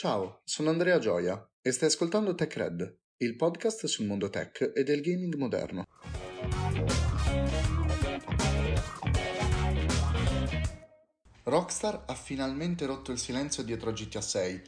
Ciao, sono Andrea Gioia e stai ascoltando TechRed, il podcast sul mondo tech e del gaming moderno. Rockstar ha finalmente rotto il silenzio dietro GTA 6,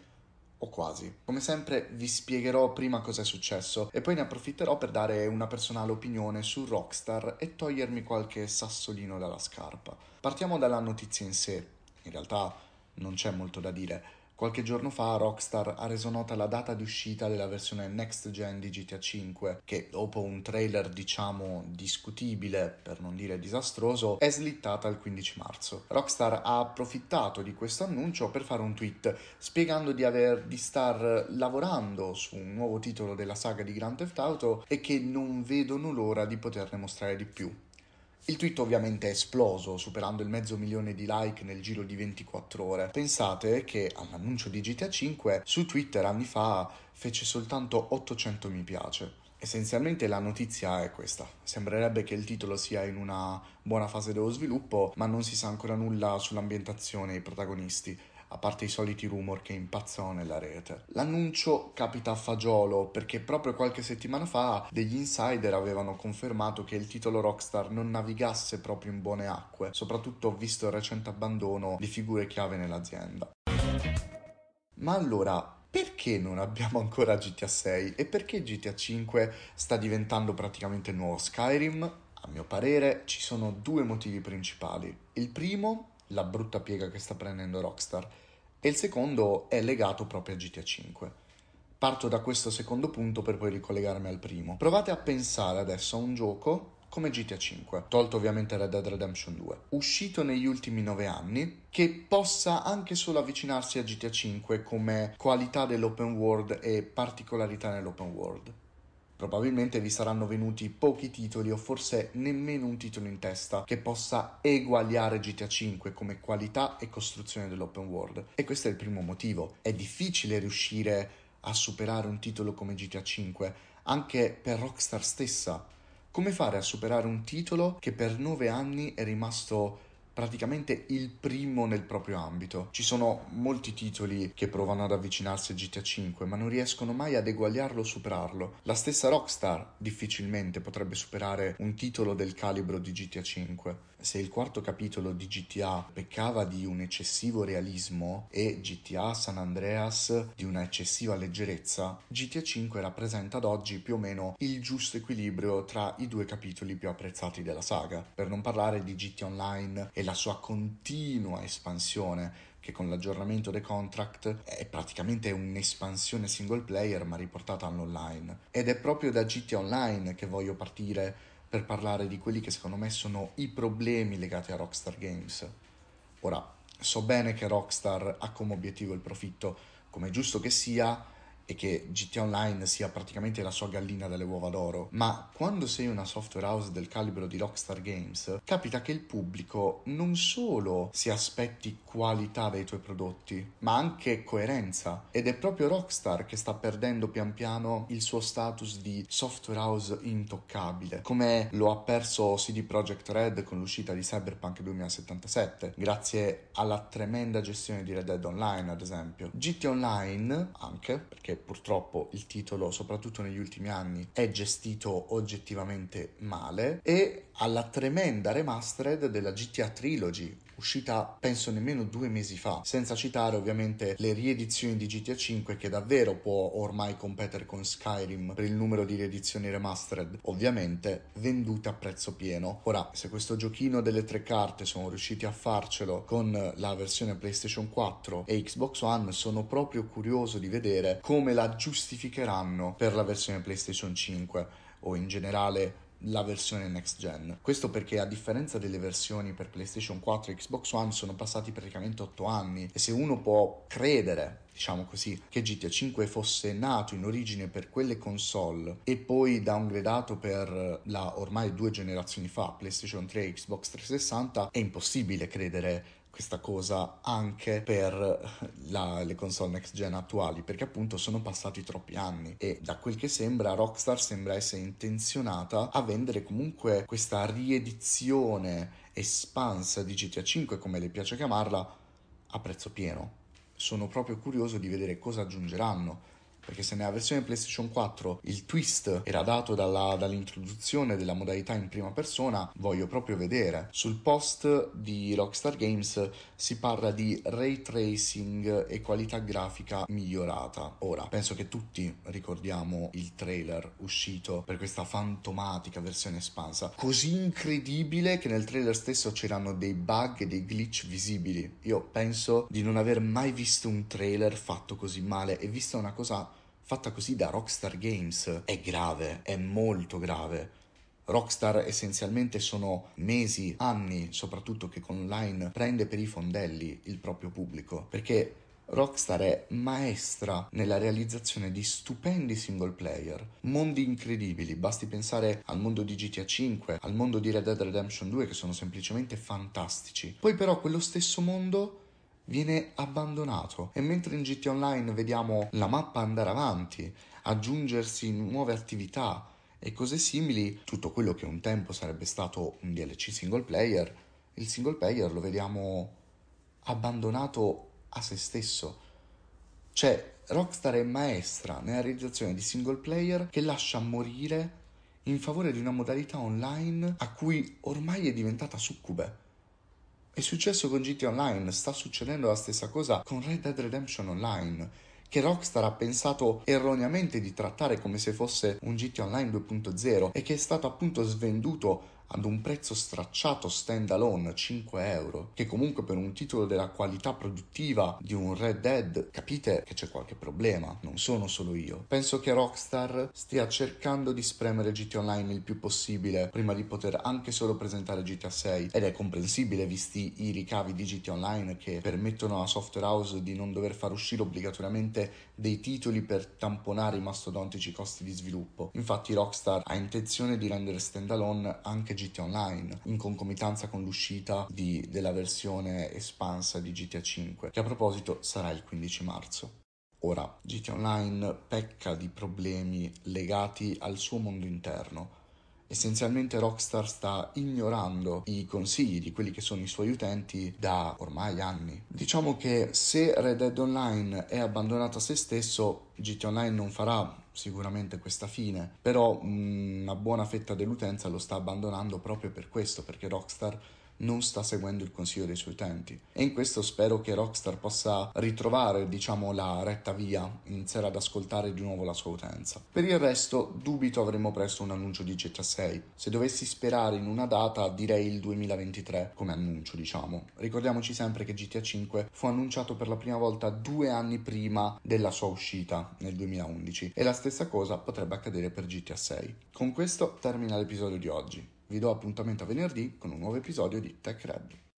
o quasi. Come sempre vi spiegherò prima cosa è successo e poi ne approfitterò per dare una personale opinione su Rockstar e togliermi qualche sassolino dalla scarpa. Partiamo dalla notizia in sé. In realtà non c'è molto da dire. Qualche giorno fa Rockstar ha reso nota la data di uscita della versione next gen di GTA V, che dopo un trailer diciamo discutibile, per non dire disastroso, è slittata al 15 marzo. Rockstar ha approfittato di questo annuncio per fare un tweet spiegando di, aver, di star lavorando su un nuovo titolo della saga di Grand Theft Auto e che non vedono l'ora di poterne mostrare di più. Il tweet ovviamente è esploso, superando il mezzo milione di like nel giro di 24 ore. Pensate che all'annuncio di GTA 5 su Twitter anni fa fece soltanto 800 mi piace. Essenzialmente la notizia è questa. Sembrerebbe che il titolo sia in una buona fase dello sviluppo, ma non si sa ancora nulla sull'ambientazione e i protagonisti a parte i soliti rumor che impazzano nella rete. L'annuncio capita a fagiolo perché proprio qualche settimana fa degli insider avevano confermato che il titolo Rockstar non navigasse proprio in buone acque, soprattutto visto il recente abbandono di figure chiave nell'azienda. Ma allora, perché non abbiamo ancora GTA 6 e perché GTA 5 sta diventando praticamente il nuovo Skyrim? A mio parere ci sono due motivi principali. Il primo la brutta piega che sta prendendo Rockstar e il secondo è legato proprio a GTA 5. Parto da questo secondo punto per poi ricollegarmi al primo. Provate a pensare adesso a un gioco come GTA 5, tolto ovviamente Red Dead Redemption 2, uscito negli ultimi 9 anni, che possa anche solo avvicinarsi a GTA 5 come qualità dell'open world e particolarità nell'open world. Probabilmente vi saranno venuti pochi titoli o forse nemmeno un titolo in testa che possa eguagliare GTA V come qualità e costruzione dell'open world. E questo è il primo motivo. È difficile riuscire a superare un titolo come GTA V, anche per Rockstar stessa. Come fare a superare un titolo che per nove anni è rimasto praticamente il primo nel proprio ambito. Ci sono molti titoli che provano ad avvicinarsi a GTA V, ma non riescono mai ad eguagliarlo o superarlo. La stessa Rockstar difficilmente potrebbe superare un titolo del calibro di GTA V. Se il quarto capitolo di GTA peccava di un eccessivo realismo e GTA San Andreas di una eccessiva leggerezza, GTA V rappresenta ad oggi più o meno il giusto equilibrio tra i due capitoli più apprezzati della saga. Per non parlare di GTA Online e la sua continua espansione che con l'aggiornamento dei contract è praticamente un'espansione single player ma riportata all'online ed è proprio da GT Online che voglio partire per parlare di quelli che secondo me sono i problemi legati a Rockstar Games. Ora, so bene che Rockstar ha come obiettivo il profitto, come è giusto che sia, e che GTA Online sia praticamente la sua gallina dalle uova d'oro, ma quando sei una software house del calibro di Rockstar Games, capita che il pubblico non solo si aspetti qualità dai tuoi prodotti, ma anche coerenza. Ed è proprio Rockstar che sta perdendo pian piano il suo status di software house intoccabile, come lo ha perso CD Projekt Red con l'uscita di Cyberpunk 2077, grazie alla tremenda gestione di Red Dead Online, ad esempio. GT Online, anche perché purtroppo il titolo, soprattutto negli ultimi anni, è gestito oggettivamente male, e alla tremenda remastered della GTA Trilogy, uscita penso nemmeno due mesi fa, senza citare ovviamente le riedizioni di GTA 5 che davvero può ormai competere con Skyrim per il numero di riedizioni remastered, ovviamente vendute a prezzo pieno. Ora, se questo giochino delle tre carte sono riusciti a farcelo con la versione PlayStation 4 e Xbox One, sono proprio curioso di vedere come la giustificheranno per la versione PlayStation 5 o in generale la versione next gen. Questo perché a differenza delle versioni per PlayStation 4 e Xbox One sono passati praticamente 8 anni e se uno può credere, diciamo così, che GTA 5 fosse nato in origine per quelle console e poi downgradato per la ormai due generazioni fa, PlayStation 3 e Xbox 360, è impossibile credere questa cosa anche per la, le console next gen attuali perché appunto sono passati troppi anni e da quel che sembra Rockstar sembra essere intenzionata a vendere comunque questa riedizione espansa di GTA 5 come le piace chiamarla a prezzo pieno. Sono proprio curioso di vedere cosa aggiungeranno perché se nella versione PlayStation 4 il twist era dato dalla, dall'introduzione della modalità in prima persona, voglio proprio vedere. Sul post di Rockstar Games si parla di ray tracing e qualità grafica migliorata. Ora, penso che tutti ricordiamo il trailer uscito per questa fantomatica versione espansa, così incredibile che nel trailer stesso c'erano dei bug e dei glitch visibili. Io penso di non aver mai visto un trailer fatto così male e vista una cosa fatta così da Rockstar Games è grave, è molto grave. Rockstar essenzialmente sono mesi, anni, soprattutto che con online prende per i fondelli il proprio pubblico, perché Rockstar è maestra nella realizzazione di stupendi single player, mondi incredibili, basti pensare al mondo di GTA V, al mondo di Red Dead Redemption 2 che sono semplicemente fantastici. Poi però quello stesso mondo viene abbandonato e mentre in GT Online vediamo la mappa andare avanti, aggiungersi nuove attività e cose simili, tutto quello che un tempo sarebbe stato un DLC single player, il single player lo vediamo abbandonato a se stesso. Cioè, Rockstar è maestra nella realizzazione di single player che lascia morire in favore di una modalità online a cui ormai è diventata succube. È successo con GT Online, sta succedendo la stessa cosa con Red Dead Redemption Online, che Rockstar ha pensato erroneamente di trattare come se fosse un GT Online 2.0 e che è stato appunto svenduto ad un prezzo stracciato stand alone 5 euro, che comunque per un titolo della qualità produttiva di un Red Dead capite che c'è qualche problema, non sono solo io. Penso che Rockstar stia cercando di spremere GT Online il più possibile prima di poter anche solo presentare GTA 6 ed è comprensibile visti i ricavi di GT Online che permettono alla software house di non dover far uscire obbligatoriamente dei titoli per tamponare i mastodontici costi di sviluppo. Infatti Rockstar ha intenzione di rendere standalone anche GTA Online in concomitanza con l'uscita di, della versione espansa di GTA 5 che a proposito sarà il 15 marzo. Ora, GTA Online pecca di problemi legati al suo mondo interno Essenzialmente Rockstar sta ignorando i consigli di quelli che sono i suoi utenti da ormai anni. Diciamo che se Red Dead Online è abbandonato a se stesso, GT Online non farà sicuramente questa fine, però mm, una buona fetta dell'utenza lo sta abbandonando proprio per questo, perché Rockstar non sta seguendo il consiglio dei suoi utenti. E in questo spero che Rockstar possa ritrovare, diciamo, la retta via, iniziare ad ascoltare di nuovo la sua utenza. Per il resto, dubito avremo presto un annuncio di GTA 6. Se dovessi sperare in una data, direi il 2023 come annuncio, diciamo. Ricordiamoci sempre che GTA 5 fu annunciato per la prima volta due anni prima della sua uscita, nel 2011, e la stessa cosa potrebbe accadere per GTA 6. Con questo termina l'episodio di oggi. Vi do appuntamento a venerdì con un nuovo episodio di Tech Red.